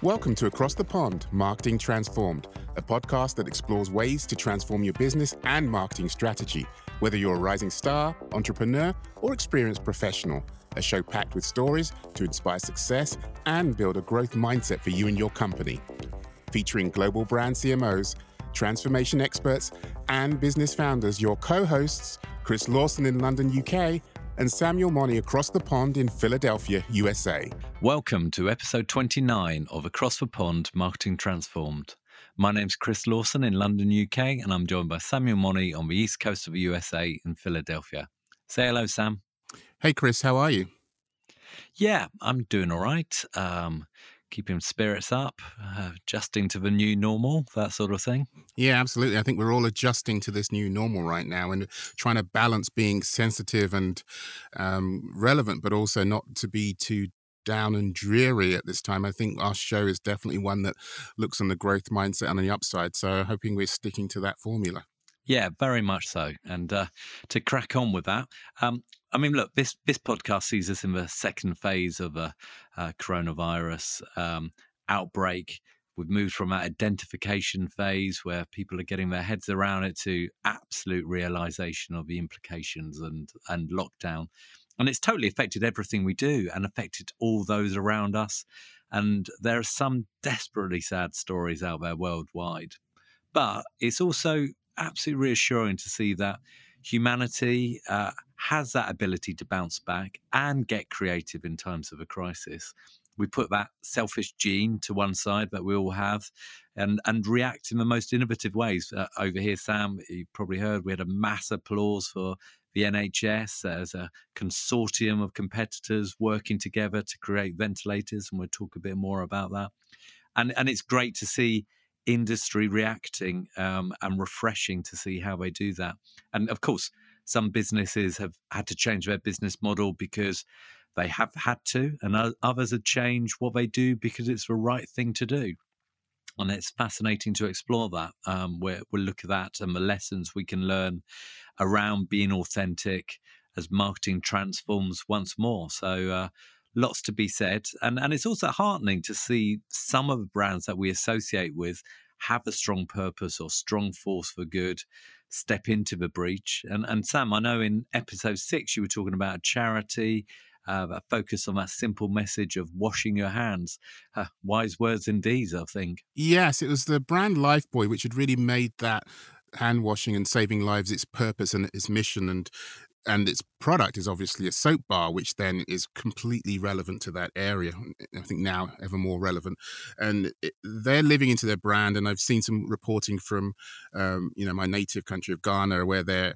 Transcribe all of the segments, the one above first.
Welcome to Across the Pond Marketing Transformed, a podcast that explores ways to transform your business and marketing strategy, whether you're a rising star, entrepreneur, or experienced professional. A show packed with stories to inspire success and build a growth mindset for you and your company. Featuring global brand CMOs, transformation experts, and business founders, your co hosts, Chris Lawson in London, UK, and Samuel Monnie across the pond in Philadelphia, USA. Welcome to episode 29 of Across the Pond Marketing Transformed. My name's Chris Lawson in London, UK, and I'm joined by Samuel Monnie on the east coast of the USA in Philadelphia. Say hello, Sam. Hey, Chris, how are you? Yeah, I'm doing all right. Um, keeping spirits up, uh, adjusting to the new normal, that sort of thing. Yeah, absolutely. I think we're all adjusting to this new normal right now and trying to balance being sensitive and um, relevant, but also not to be too down and dreary at this time. I think our show is definitely one that looks on the growth mindset and on the upside. So hoping we're sticking to that formula. Yeah, very much so. And uh, to crack on with that, um, I mean, look, this this podcast sees us in the second phase of a, a coronavirus um, outbreak. We've moved from that identification phase where people are getting their heads around it to absolute realization of the implications and and lockdown. And it's totally affected everything we do and affected all those around us. And there are some desperately sad stories out there worldwide. But it's also absolutely reassuring to see that humanity uh, has that ability to bounce back and get creative in times of a crisis. We put that selfish gene to one side that we all have and, and react in the most innovative ways. Uh, over here, Sam, you probably heard we had a mass applause for the NHS as a consortium of competitors working together to create ventilators. And we'll talk a bit more about that. And, and it's great to see industry reacting um, and refreshing to see how they do that. And of course, some businesses have had to change their business model because they have had to, and others have changed what they do because it's the right thing to do. And it's fascinating to explore that. Um, we'll look at that and the lessons we can learn around being authentic as marketing transforms once more. So, uh, lots to be said. And, and it's also heartening to see some of the brands that we associate with have a strong purpose or strong force for good step into the breach. And, and Sam, I know in episode six, you were talking about charity. Uh, a focus on that simple message of washing your hands. Uh, wise words indeed, I think. Yes, it was the brand Lifebuoy which had really made that hand washing and saving lives its purpose and its mission and and its product is obviously a soap bar, which then is completely relevant to that area. I think now ever more relevant, and it, they're living into their brand. And I've seen some reporting from, um, you know, my native country of Ghana, where they're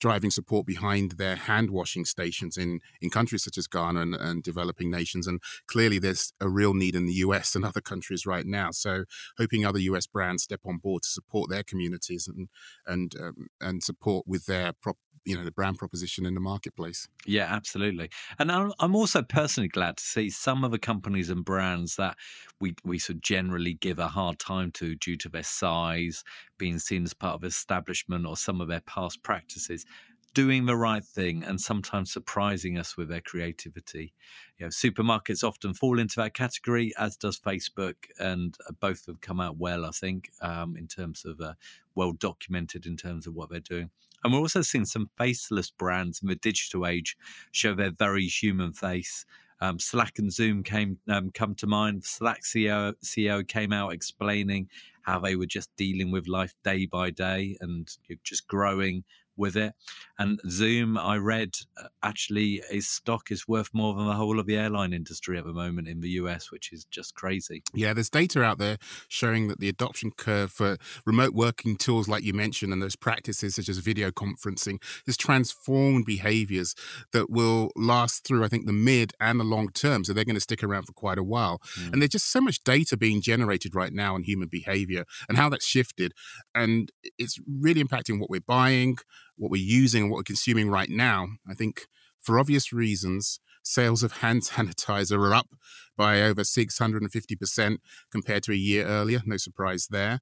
driving support behind their hand washing stations in, in countries such as Ghana and, and, developing nations. And clearly, there's a real need in the US and other countries right now. So, hoping other US brands step on board to support their communities and and um, and support with their prop, you know the brand proposition in the marketplace. Yeah, absolutely. And I'm also personally glad to see some of the companies and brands that we we sort of generally give a hard time to due to their size, being seen as part of establishment or some of their past practices doing the right thing and sometimes surprising us with their creativity. You know, supermarkets often fall into that category, as does Facebook, and uh, both have come out well, I think, um, in terms of uh, well documented in terms of what they're doing. And we're also seeing some faceless brands in the digital age show their very human face. Um, Slack and Zoom came um, come to mind. Slack CEO, CEO came out explaining how they were just dealing with life day by day and just growing with it. And Zoom, I read, uh, actually, his stock is worth more than the whole of the airline industry at the moment in the US, which is just crazy. Yeah, there's data out there showing that the adoption curve for remote working tools, like you mentioned, and those practices such as video conferencing, has transformed behaviors that will last through, I think, the mid and the long term. So they're going to stick around for quite a while. Mm. And there's just so much data being generated right now on human behavior and how that's shifted. And it's really impacting what we're buying what we're using and what we're consuming right now, I think for obvious reasons, sales of hand sanitizer are up by over 650% compared to a year earlier. No surprise there.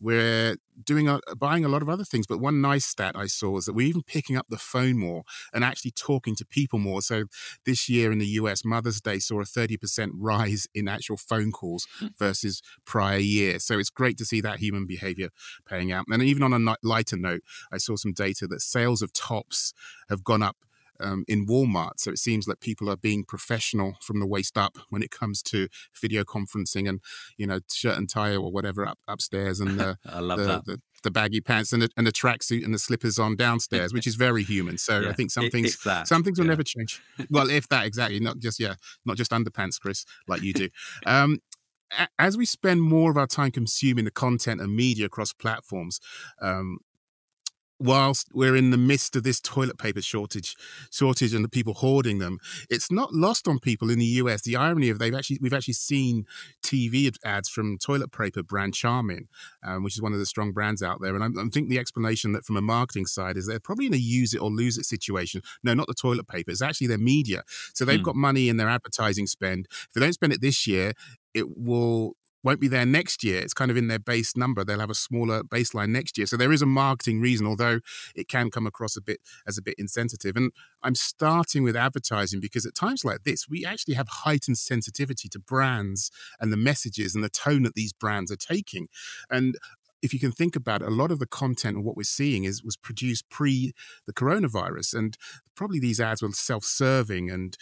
We're doing a, buying a lot of other things. But one nice stat I saw is that we're even picking up the phone more and actually talking to people more. So this year in the US, Mother's Day saw a 30% rise in actual phone calls hmm. versus prior year. So it's great to see that human behavior paying out. And even on a lighter note, I saw some data that sales of tops have gone up um, in Walmart. So it seems like people are being professional from the waist up when it comes to video conferencing and you know shirt and tie or whatever up upstairs and the I love the, that. The, the baggy pants and the, and the tracksuit and the slippers on downstairs, which is very human. So yeah, I think some things some things will yeah. never change. Well, if that exactly, not just yeah, not just underpants, Chris, like you do. Um, as we spend more of our time consuming the content and media across platforms, um, whilst we're in the midst of this toilet paper shortage shortage and the people hoarding them it's not lost on people in the US the irony of they've actually we've actually seen TV ads from toilet paper brand Charmin um, which is one of the strong brands out there. And I, I think the explanation that from a marketing side is they're probably in a use it or lose it situation. No not the toilet paper. It's actually their media. So they've hmm. got money in their advertising spend. If they don't spend it this year it will won't be there next year. It's kind of in their base number. They'll have a smaller baseline next year. So there is a marketing reason, although it can come across a bit as a bit insensitive. And I'm starting with advertising because at times like this, we actually have heightened sensitivity to brands and the messages and the tone that these brands are taking. And if you can think about it, a lot of the content and what we're seeing is was produced pre the coronavirus, and probably these ads were self-serving, and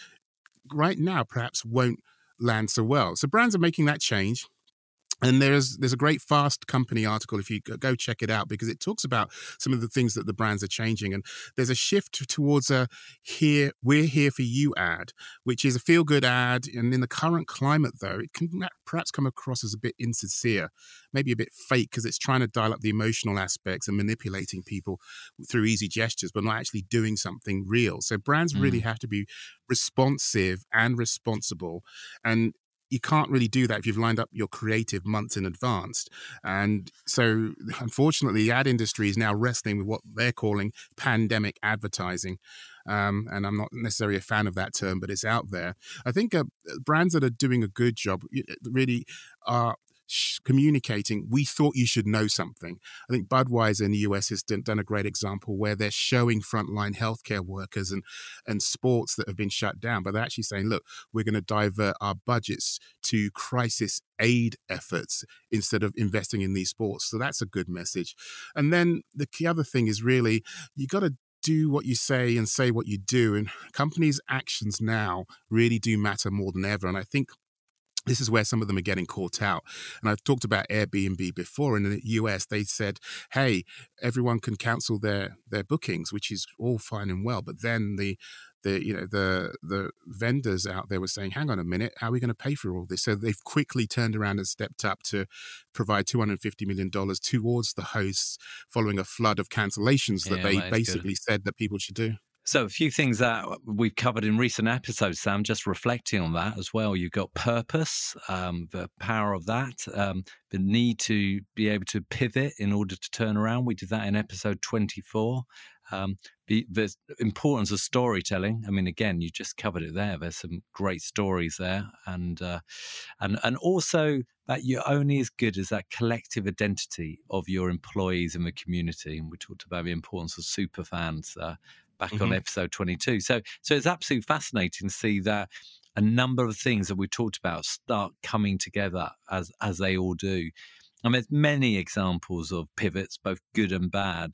right now perhaps won't land so well. So brands are making that change and there's there's a great fast company article if you go check it out because it talks about some of the things that the brands are changing. And there's a shift towards a here we're here for you ad which is a feel good ad. And in the current climate though it can perhaps come across as a bit insincere maybe a bit fake because it's trying to dial up the emotional aspects and manipulating people through easy gestures but not actually doing something real. So brands mm. really have to be responsive and responsible. And you can't really do that if you've lined up your creative months in advance. And so, unfortunately, the ad industry is now wrestling with what they're calling pandemic advertising. Um, and I'm not necessarily a fan of that term, but it's out there. I think uh, brands that are doing a good job really are communicating, we thought you should know something. I think Budweiser in the US has done, done a great example where they're showing frontline healthcare workers and, and sports that have been shut down, but they're actually saying, look, we're going to divert our budgets to crisis aid efforts instead of investing in these sports. So that's a good message. And then the key other thing is really you got to do what you say and say what you do. And companies' actions now really do matter more than ever. And I think this is where some of them are getting caught out. And I've talked about Airbnb before. In the US, they said, hey, everyone can cancel their their bookings, which is all fine and well. But then the the you know the the vendors out there were saying, hang on a minute, how are we going to pay for all this? So they've quickly turned around and stepped up to provide two hundred fifty million dollars towards the hosts, following a flood of cancellations yeah, that they basically good. said that people should do. So, a few things that we've covered in recent episodes, Sam, just reflecting on that as well. You've got purpose, um, the power of that, um, the need to be able to pivot in order to turn around. We did that in episode 24. Um, the, the importance of storytelling. I mean, again, you just covered it there. There's some great stories there, and uh, and and also that you're only as good as that collective identity of your employees in the community. And we talked about the importance of super fans. Uh, back mm-hmm. on episode 22. So, so it's absolutely fascinating to see that a number of things that we talked about start coming together as as they all do. And there's many examples of pivots, both good and bad,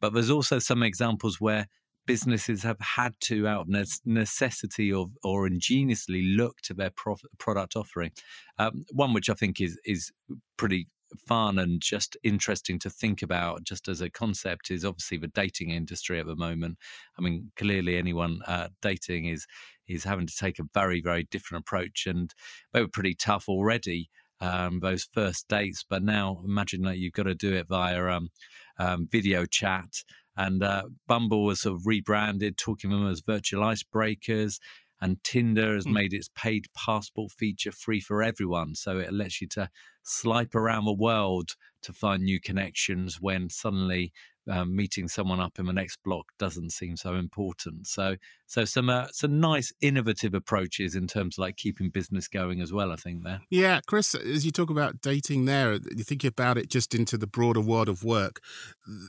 but there's also some examples where businesses have had to, out of necessity or, or ingeniously, look to their product offering. Um, one which I think is is pretty fun and just interesting to think about just as a concept is obviously the dating industry at the moment. I mean clearly anyone uh, dating is is having to take a very very different approach and they were pretty tough already um, those first dates but now imagine that you've got to do it via um, um, video chat and uh, bumble was sort of rebranded talking them as virtual icebreakers and Tinder has mm. made its paid passport feature free for everyone. So it lets you to slipe around the world to find new connections when suddenly um, meeting someone up in the next block doesn't seem so important. So, so some uh, some nice innovative approaches in terms of like keeping business going as well. I think there. Yeah, Chris, as you talk about dating, there, you think about it just into the broader world of work.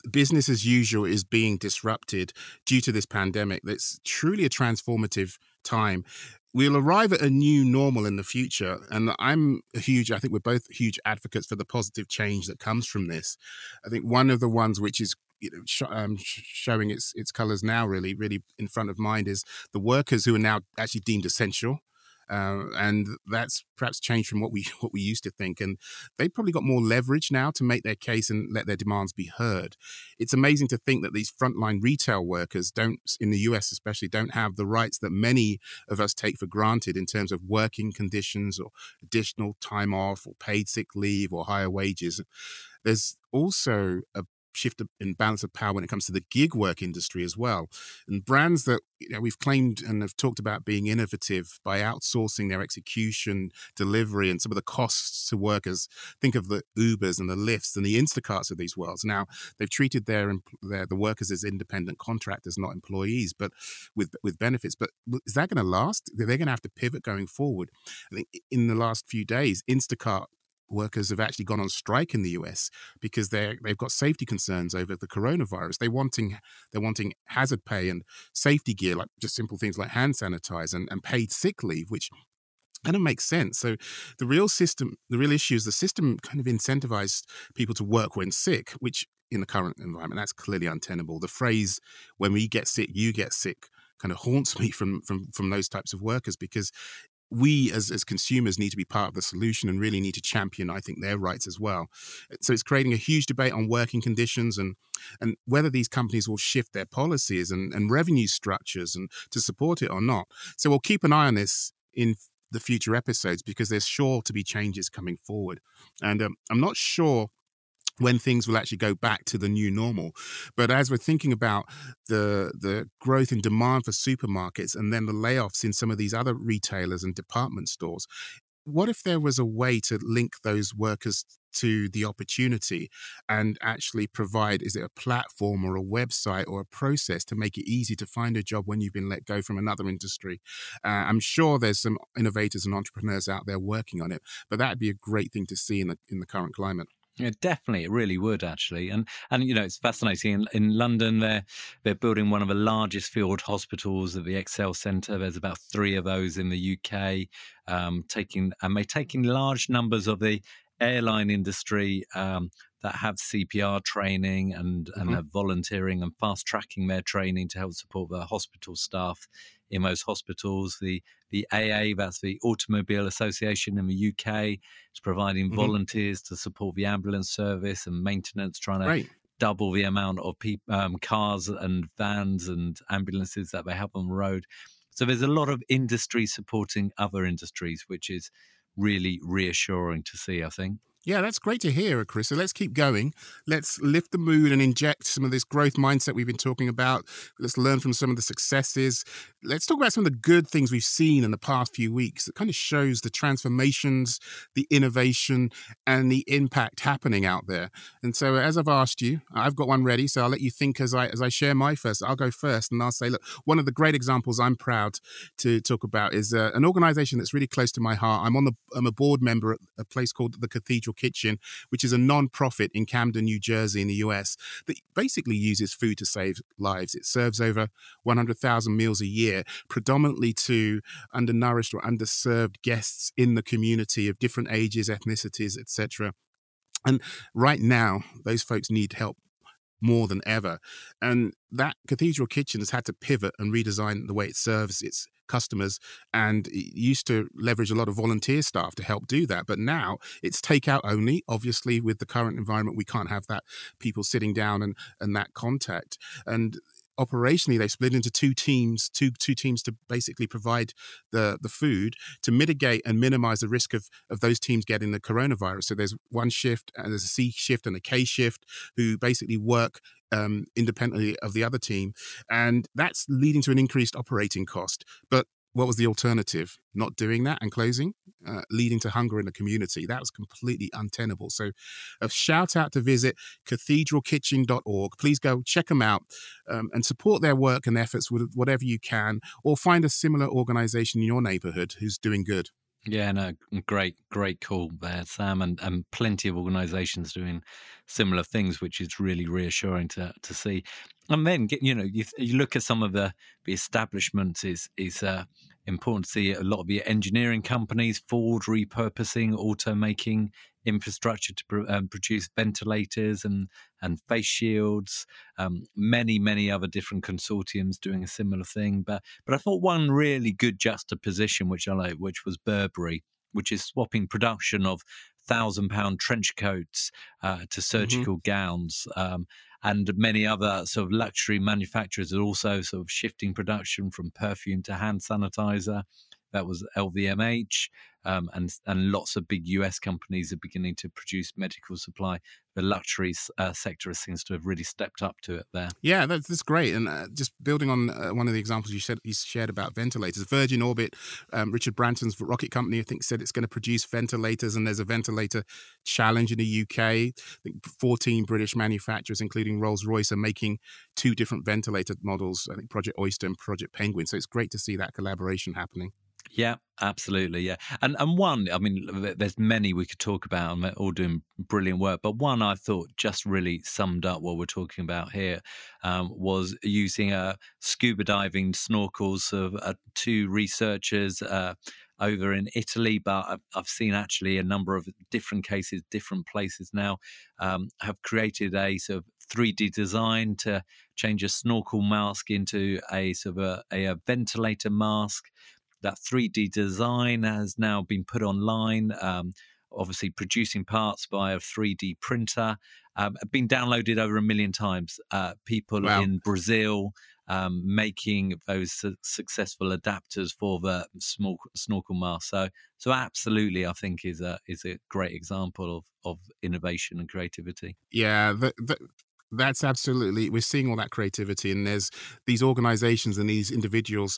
Business as usual is being disrupted due to this pandemic. That's truly a transformative time we'll arrive at a new normal in the future. And I'm a huge, I think we're both huge advocates for the positive change that comes from this. I think one of the ones which is you know, sh- um, showing its its colors now, really, really in front of mind, is the workers who are now actually deemed essential. Uh, and that's perhaps changed from what we what we used to think. And they've probably got more leverage now to make their case and let their demands be heard. It's amazing to think that these frontline retail workers don't, in the US especially, don't have the rights that many of us take for granted in terms of working conditions or additional time off or paid sick leave or higher wages. There's also a shift in balance of power when it comes to the gig work industry as well. And brands that you know, we've claimed and have talked about being innovative by outsourcing their execution, delivery, and some of the costs to workers. Think of the Ubers and the Lyfts and the Instacarts of these worlds. Now they've treated their, their the workers as independent contractors, not employees, but with with benefits. But is that going to last? They're going to have to pivot going forward. I think in the last few days, Instacart workers have actually gone on strike in the US because they they've got safety concerns over the coronavirus. They wanting they're wanting hazard pay and safety gear, like just simple things like hand sanitizer and, and paid sick leave, which kind of makes sense. So the real system, the real issue is the system kind of incentivized people to work when sick, which in the current environment, that's clearly untenable. The phrase "when we get sick, you get sick" kind of haunts me from from from those types of workers because we as, as consumers need to be part of the solution and really need to champion, I think, their rights as well. So it's creating a huge debate on working conditions and and whether these companies will shift their policies and, and revenue structures and to support it or not. So we'll keep an eye on this in the future episodes because there's sure to be changes coming forward. And um, I'm not sure when things will actually go back to the new normal. But as we're thinking about the the growth in demand for supermarkets and then the layoffs in some of these other retailers and department stores, what if there was a way to link those workers to the opportunity and actually provide is it a platform or a website or a process to make it easy to find a job when you've been let go from another industry uh, i'm sure there's some innovators and entrepreneurs out there working on it but that'd be a great thing to see in the in the current climate yeah, definitely, it really would actually, and and you know it's fascinating. In, in London, they're they're building one of the largest field hospitals at the ExCeL Centre. There's about three of those in the UK, um, taking and they're taking large numbers of the airline industry um, that have CPR training and mm-hmm. and are volunteering and fast tracking their training to help support the hospital staff in those hospitals. The the AA, that's the Automobile Association in the UK, is providing mm-hmm. volunteers to support the ambulance service and maintenance, trying to right. double the amount of pe- um, cars and vans and ambulances that they have on the road. So there's a lot of industry supporting other industries, which is really reassuring to see, I think. Yeah, that's great to hear, Chris. So let's keep going. Let's lift the mood and inject some of this growth mindset we've been talking about. Let's learn from some of the successes. Let's talk about some of the good things we've seen in the past few weeks. It kind of shows the transformations, the innovation, and the impact happening out there. And so, as I've asked you, I've got one ready. So I'll let you think as I as I share my first. I'll go first, and I'll say, look, one of the great examples I'm proud to talk about is uh, an organization that's really close to my heart. I'm on the I'm a board member at a place called the Cathedral Central Kitchen, which is a non-profit in Camden, New Jersey, in the US, that basically uses food to save lives. It serves over 100,000 meals a year, predominantly to undernourished or underserved guests in the community of different ages, ethnicities, etc. And right now, those folks need help more than ever. And that Cathedral Kitchen has had to pivot and redesign the way it serves its customers and used to leverage a lot of volunteer staff to help do that but now it's takeout only. Obviously with the current environment we can't have that people sitting down and and that contact. And operationally they split into two teams two two teams to basically provide the the food to mitigate and minimize the risk of of those teams getting the coronavirus. So there's one shift and there's a c shift and a k shift who basically work um, independently of the other team and that's leading to an increased operating cost but what was the alternative? Not doing that and closing, uh, leading to hunger in the community. That was completely untenable. So, a shout out to visit cathedralkitchen.org. Please go check them out um, and support their work and efforts with whatever you can, or find a similar organization in your neighborhood who's doing good. Yeah, no, great, great call there, Sam, and, and plenty of organisations doing similar things, which is really reassuring to to see. And then, you know, you, you look at some of the the establishments is is uh, important to see a lot of the engineering companies, Ford repurposing, auto making infrastructure to pr- um, produce ventilators and and face shields. Um, many many other different consortiums doing a similar thing. But but I thought one really good juxtaposition, which I like, which was Burberry, which is swapping production of thousand pound trench coats uh, to mm-hmm. surgical mm-hmm. gowns. Um, and many other sort of luxury manufacturers are also sort of shifting production from perfume to hand sanitizer. That was LVMH, um, and and lots of big US companies are beginning to produce medical supply. The luxury uh, sector seems to have really stepped up to it there. Yeah, that's, that's great. And uh, just building on uh, one of the examples you said you shared about ventilators, Virgin Orbit, um, Richard Branson's rocket company, I think said it's going to produce ventilators, and there's a ventilator challenge in the UK. I think 14 British manufacturers, including Rolls Royce, are making two different ventilator models. I think Project Oyster and Project Penguin. So it's great to see that collaboration happening. Yeah, absolutely. Yeah, and and one, I mean, there's many we could talk about, and they're all doing brilliant work. But one I thought just really summed up what we're talking about here um, was using uh, scuba diving snorkels of uh, two researchers. Uh, over in Italy, but I've, seen actually a number of different cases, different places now um, have created a sort of 3D design to change a snorkel mask into a sort of a, a, a ventilator mask that 3D design has now been put online. Um, obviously, producing parts by a 3D printer, um, been downloaded over a million times. Uh, people wow. in Brazil um, making those su- successful adapters for the small snorkel mask. So, so absolutely, I think is a is a great example of of innovation and creativity. Yeah, the, the, that's absolutely we're seeing all that creativity and there's these organizations and these individuals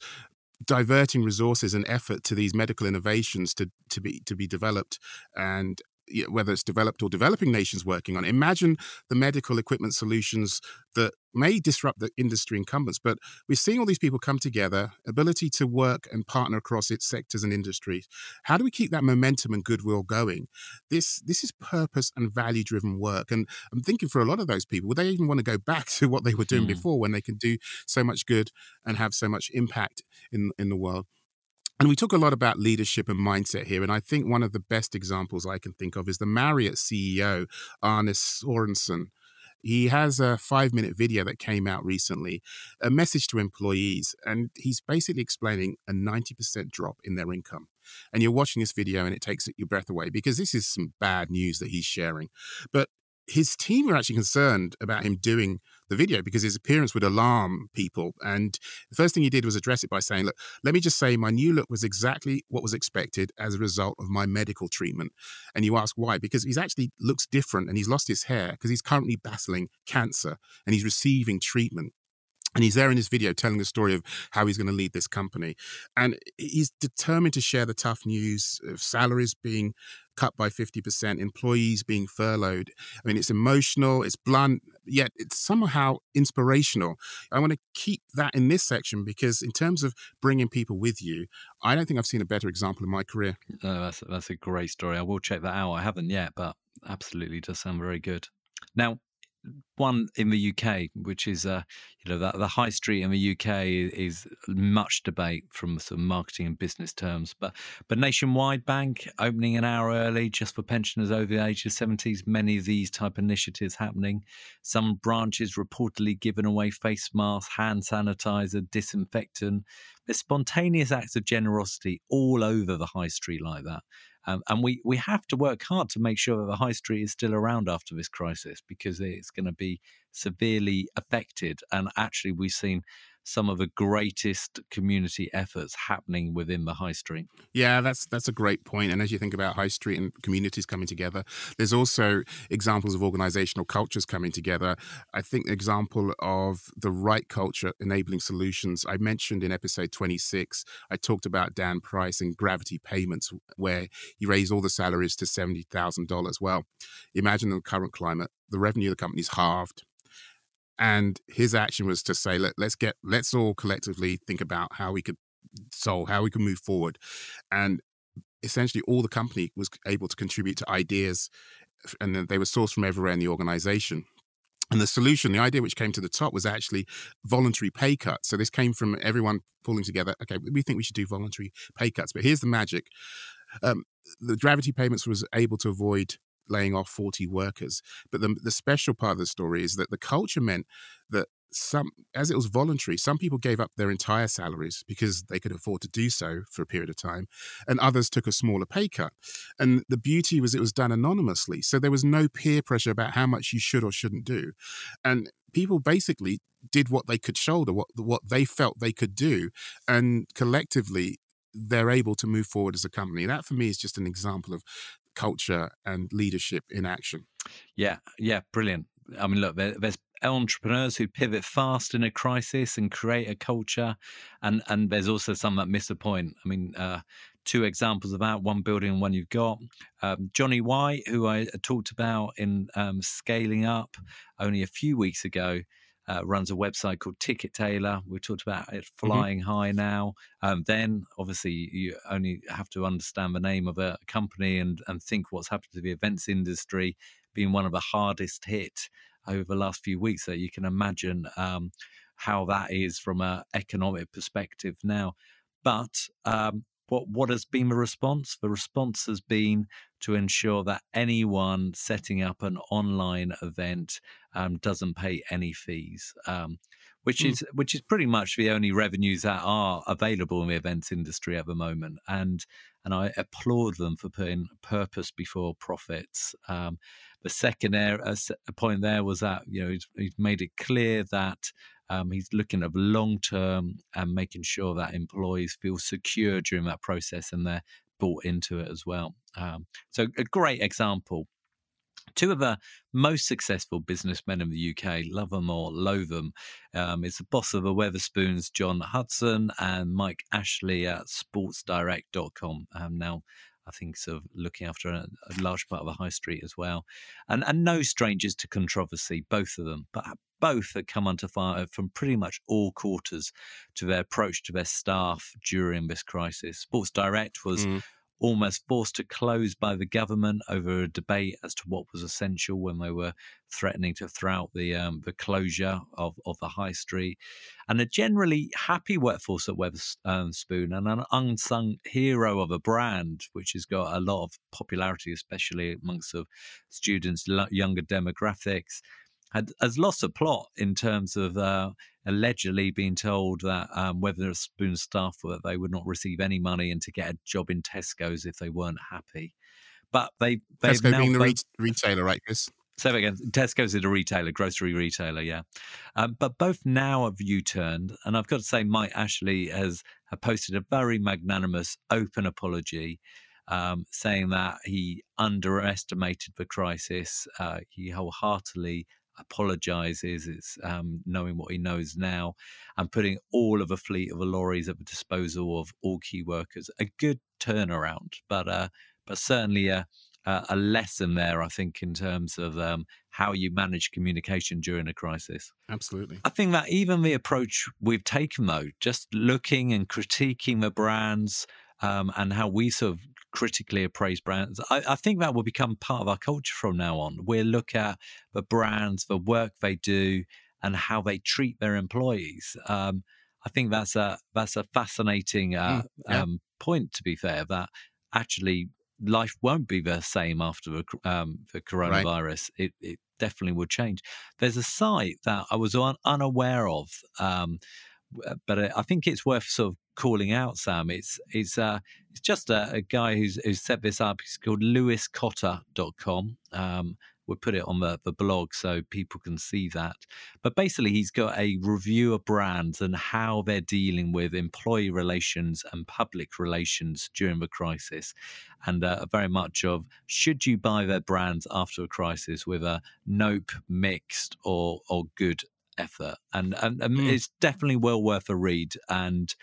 diverting resources and effort to these medical innovations to to be to be developed and whether it's developed or developing nations working on. Imagine the medical equipment solutions that may disrupt the industry incumbents, but we're seeing all these people come together, ability to work and partner across its sectors and industries. How do we keep that momentum and goodwill going? This this is purpose and value driven work, and I'm thinking for a lot of those people, would they even want to go back to what they were doing mm. before when they can do so much good and have so much impact in in the world? And we talk a lot about leadership and mindset here. And I think one of the best examples I can think of is the Marriott CEO, Arne Sorenson. He has a five minute video that came out recently, a message to employees. And he's basically explaining a 90% drop in their income. And you're watching this video and it takes your breath away because this is some bad news that he's sharing. But his team were actually concerned about him doing the video because his appearance would alarm people. And the first thing he did was address it by saying, Look, let me just say my new look was exactly what was expected as a result of my medical treatment. And you ask why? Because he's actually looks different and he's lost his hair because he's currently battling cancer and he's receiving treatment. And he's there in this video telling the story of how he's going to lead this company. And he's determined to share the tough news of salaries being cut by 50%, employees being furloughed. I mean, it's emotional, it's blunt, yet it's somehow inspirational. I want to keep that in this section because, in terms of bringing people with you, I don't think I've seen a better example in my career. No, that's, that's a great story. I will check that out. I haven't yet, but absolutely does sound very good. Now, one in the UK, which is uh, you know that the high street in the UK is, much debate from of marketing and business terms, but but Nationwide Bank opening an hour early just for pensioners over the age of seventies. Many of these type initiatives happening. Some branches reportedly giving away face masks, hand sanitizer, disinfectant. There's spontaneous acts of generosity all over the high street like that. Um, and we, we have to work hard to make sure that the high street is still around after this crisis because it's going to be severely affected. And actually, we've seen some of the greatest community efforts happening within the high street. Yeah, that's that's a great point. And as you think about high street and communities coming together, there's also examples of organizational cultures coming together. I think the example of the right culture enabling solutions I mentioned in episode 26, I talked about Dan Price and Gravity Payments, where he raised all the salaries to $70,000. Well, imagine the current climate, the revenue of the company's halved and his action was to say Let, let's get let's all collectively think about how we could solve how we can move forward. And essentially all the company was able to contribute to ideas and they were sourced from everywhere in the organization. And the solution the idea which came to the top was actually voluntary pay cuts. So this came from everyone pulling together okay we think we should do voluntary pay cuts but here's the magic. Um, the gravity payments was able to avoid laying off 40 workers. But the, the special part of the story is that the culture meant that some, as it was voluntary, some people gave up their entire salaries because they could afford to do so for a period of time, and others took a smaller pay cut. And the beauty was it was done anonymously. So there was no peer pressure about how much you should or shouldn't do. And people basically did what they could shoulder, what what they felt they could do, and collectively they're able to move forward as a company. That for me is just an example of culture and leadership in action. Yeah, yeah, brilliant. I mean, look, there, there's entrepreneurs who pivot fast in a crisis and create a culture, and and there's also some that miss a point. I mean, uh, two examples of that: one building and one you've got. Um, Johnny White, who I talked about in um, scaling up only a few weeks ago, uh, runs a website called Ticket Tailor. We talked about it mm-hmm. flying mm-hmm. high now. Um, then, obviously, you only have to understand the name of a company and, and think what's happened to the events industry being one of the hardest hit over the last few weeks. So you can imagine um, how that is from an economic perspective now. But um, what what has been the response? The response has been to ensure that anyone setting up an online event um, doesn't pay any fees, um, which mm. is which is pretty much the only revenues that are available in the events industry at the moment. And and I applaud them for putting purpose before profits. Um, the second uh, point there was that you know he's, he's made it clear that um, he's looking at long term and making sure that employees feel secure during that process and they're bought into it as well. Um, so, a great example. Two of the most successful businessmen in the UK, love them or loathe them, um, is the boss of the Wetherspoons, John Hutson, and Mike Ashley at sportsdirect.com. Um, now, I think sort of looking after a, a, large part of the high street as well, and and no strangers to controversy, both of them. But both had come under fire from pretty much all quarters to their approach to their staff during this crisis. Sports Direct was mm. almost forced to close by the government over a debate as to what was essential when they were threatening to throw out the um, the closure of, of the high street, and a generally happy workforce at Wetherspoon and an unsung hero of a brand which has got a lot of popularity, especially amongst of students, younger demographics had has lost a plot in terms of uh, allegedly being told that um, Wetherspoon staff that they would not receive any money and to get a job in Tesco's if they weren't happy. But they they've Tesco now being the re- retailer, right, Chris? Say again. Tesco's is a retailer, grocery retailer, yeah. Um, but both now have U-turned, and I've got to say, Mike Ashley has, has posted a very magnanimous, open apology um, saying that he underestimated the crisis. Uh, he wholeheartedly apologizes. It's um, knowing what he knows now and putting all of a fleet of lorries at the disposal of all key workers. A good turnaround, but uh, but certainly a, a lesson there, I think, in terms of um, how you manage communication during a crisis. Absolutely. I think that even the approach we've taken, though, just looking and critiquing the brands um, and how we sort of critically appraise brands. I, I, think that will become part of our culture from now on. We'll look at the brands, the work they do, and how they treat their employees. Um, I think that's a that's a fascinating uh, mm, yeah. um, point. To be fair, that actually life won't be the same after the, um, the coronavirus. Right. It, it definitely would change. There's a site that I was un- unaware of um, uh, but uh, I think it's worth sort of calling out, Sam. It's it's uh, it's just a, a guy who's who's set this up. He's called lewiscotter.com. Um, we'll put it on the, the blog so people can see that. But basically, he's got a review of brands and how they're dealing with employee relations and public relations during the crisis. And uh, very much of should you buy their brands after a crisis with a nope, mixed, or, or good effort? And, and, and mm. it's definitely well worth a read. And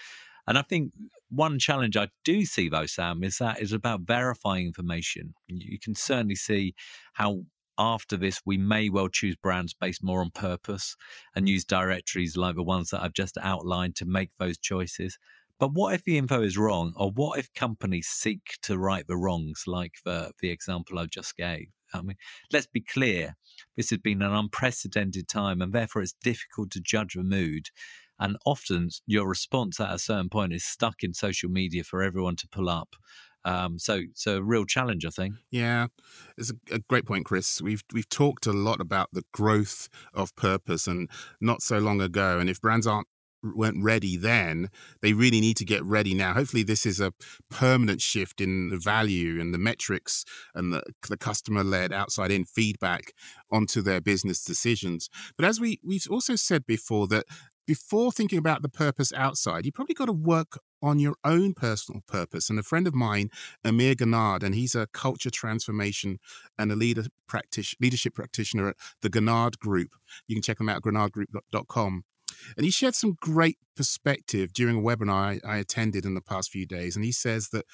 and I think one challenge I do see though, Sam, is that is about verifying information. You can certainly see how after this, we may well choose brands based more on purpose and use directories like the ones that I've just outlined to make those choices. But what if the info is wrong, or what if companies seek to right the wrongs, like the, the example I just gave? I mean, let's be clear this has been an unprecedented time, and therefore it's difficult to judge the mood. And often your response at a certain point is stuck in social media for everyone to pull up. Um, so, so a real challenge, I think. Yeah, it's a, a, great point, Chris. We've we've talked a lot about the growth of purpose, and not so long ago. And if brands aren't weren't ready then, they really need to get ready now. Hopefully, this is a permanent shift in the value and the metrics and the, the customer led outside in feedback onto their business decisions. But as we we've also said before that before thinking about the purpose outside, you probably got to work on your own personal purpose. And a friend of mine, Amir Ghannad, and he's a culture transformation and a leader practice, leadership practitioner at the Ghannad Group. You can check them out at ghannadgroup.com. And he shared some great perspective during a webinar I, I attended in the past few days. And he says that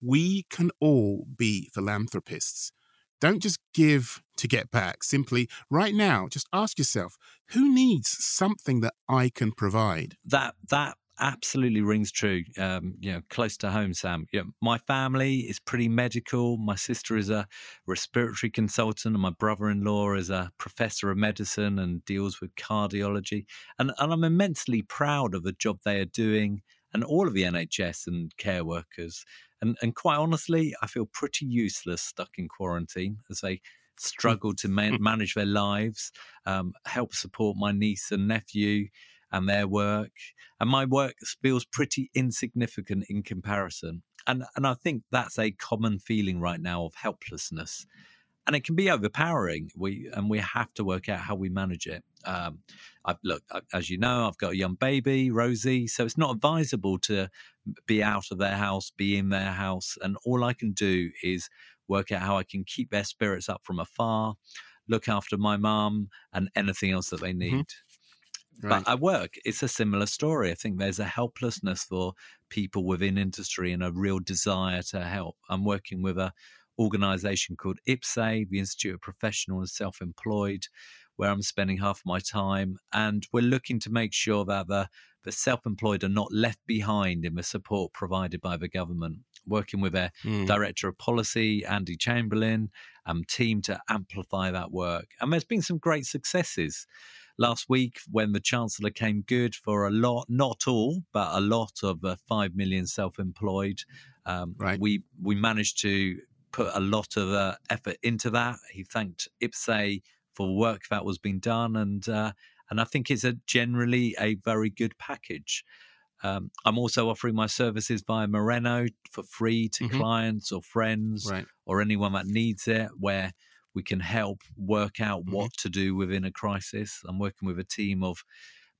we can all be philanthropists. Don't just give to get back. Simply, right now, just ask yourself, who needs something that I can provide? That that absolutely rings true. Um, you know, close to home, Sam. You know, my family is pretty medical. My sister is a respiratory consultant, and my brother-in-law is a professor of medicine and deals with cardiology. And and I'm immensely proud of the job they are doing, and all of the NHS and care workers. And, and quite honestly, I feel pretty useless stuck in quarantine as they struggle to man- manage their lives, um, help support my niece and nephew and their work. And my work feels pretty insignificant in comparison. And, and I think that's a common feeling right now of helplessness. And it can be overpowering. We and we have to work out how we manage it. Um, I, look, as you know, I've got a young baby, Rosie, so it's not advisable to be out of their house, be in their house. And all I can do is work out how I can keep their spirits up from afar, look after my mum, and anything else that they mm-hmm. need. Mm-hmm. Right. But at work, it's a similar story. I think there's a helplessness for people within industry and a real desire to help. I'm working with a organization called IPSE, the Institute of Professional and Self Employed, where I'm spending half my time. And we're looking to make sure that the, the self employed are not left behind in the support provided by the government. Working with a mm. director of policy, Andy Chamberlain, um, team to amplify that work. And there's been some great successes. Last week, when the Chancellor came good for a lot, not all, but a lot of the 5 million self employed, um, right. we, we managed to put a lot of uh, effort into that. He thanked IPSE for work that was being done, and uh, and I think it's a generally a very good package. Um, I'm also offering my services via Moreno for free to mm-hmm. clients or friends right. or anyone that needs it, where we can help work out mm-hmm. what to do within a crisis. I'm working with a team of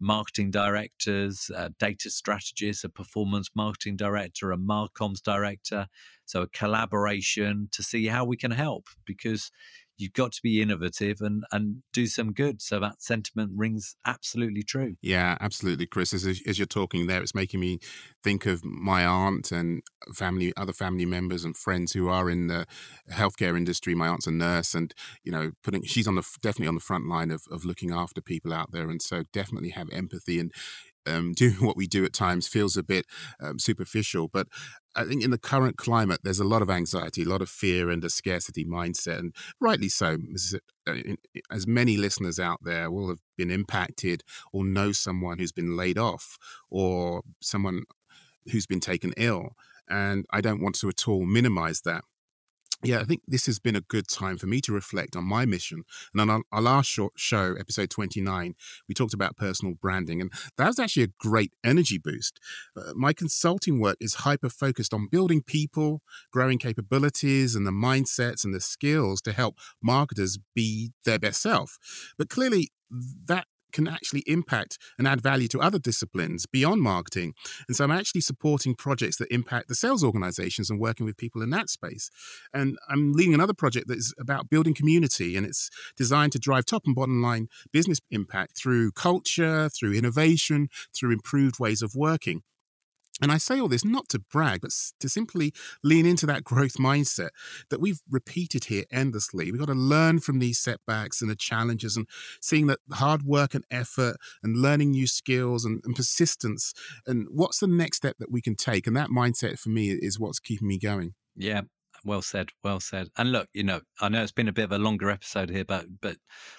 marketing directors, uh, data strategists, a performance marketing director, a marcoms director. So a collaboration to see how we can help because you've got to be innovative and and do some good. So that sentiment rings absolutely true. Yeah, absolutely, Chris. As, as you're talking there, it's making me think of my aunt and family, other family members and friends who are in the healthcare industry. My aunt's a nurse, and you know, putting she's on the definitely on the front line of of looking after people out there, and so definitely have empathy and um, doing what we do at times feels a bit um, superficial. But I think in the current climate, there's a lot of anxiety, a lot of fear, and a scarcity mindset, and rightly so. Uh, as many listeners out there will have been impacted or know someone who's been laid off or someone who's been taken ill. And I don't want to at all minimize that. Yeah, I think this has been a good time for me to reflect on my mission. And on our, last short show, episode 29, we talked about personal branding, and that was actually a great energy boost. Uh, my consulting work is hyper focused on building people, growing capabilities, and the mindsets and the skills to help marketers be their best self. But clearly, that can actually impact and add value to other disciplines beyond marketing. And so I'm actually supporting projects that impact the sales organizations and working with people in that space. And I'm leading another project that is about building community and it's designed to drive top and bottom line business impact through culture, through innovation, through improved ways of working. And I say all this not to brag, but to simply lean into that growth mindset that we've repeated here endlessly. We've got to learn from these setbacks and the challenges and seeing that hard work and effort and learning new skills and, and persistence and what's the next step that we can take. And that mindset for me is what's keeping me going. Yeah, well said, well said. And look, you know, I know it's been a bit of a longer episode here, but but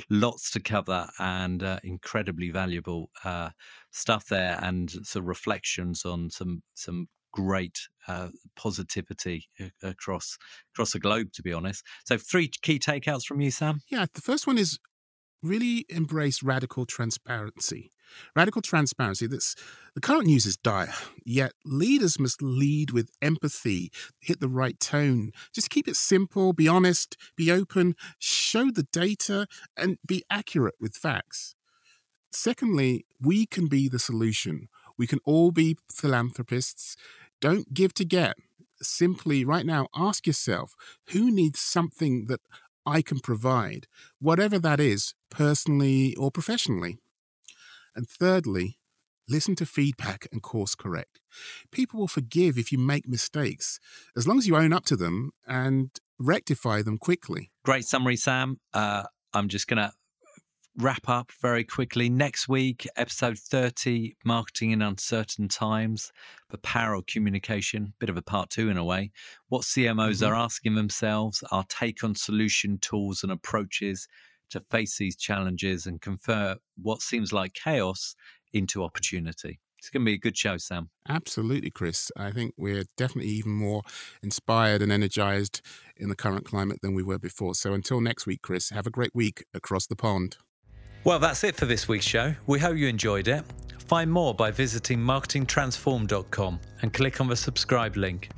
lots to cover and uh, incredibly valuable uh, stuff there, and some reflections on some some great uh, positivity across across the globe. To be honest, so three key takeouts from you, Sam. Yeah, the first one is really embrace radical transparency. Radical transparency. This the current news is dire, yet leaders must lead with empathy, hit the right tone. Just keep it simple, be honest, be open, show the data, and be accurate with facts. Secondly, we can be the solution. We can all be philanthropists. Don't give to get. Simply, right now, ask yourself who needs something that I can provide, whatever that is, personally or professionally. And thirdly, listen to feedback and course correct. People will forgive if you make mistakes, as long as you own up to them and rectify them quickly. Great summary, Sam. Uh, I'm just going to wrap up very quickly. Next week, episode 30 Marketing in Uncertain Times, the power of communication, bit of a part two in a way. What CMOs mm-hmm. are asking themselves, our take on solution tools and approaches to face these challenges and convert what seems like chaos into opportunity. It's going to be a good show, Sam. Absolutely, Chris. I think we're definitely even more inspired and energized in the current climate than we were before. So until next week, Chris, have a great week across the pond. Well, that's it for this week's show. We hope you enjoyed it. Find more by visiting marketingtransform.com and click on the subscribe link.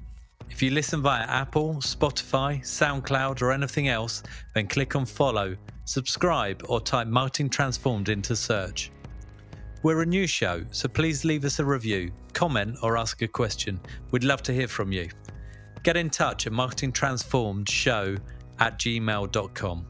If you listen via Apple, Spotify, SoundCloud, or anything else, then click on follow, subscribe, or type Marketing Transformed into search. We're a new show, so please leave us a review, comment, or ask a question. We'd love to hear from you. Get in touch at marketingtransformedshow at gmail.com.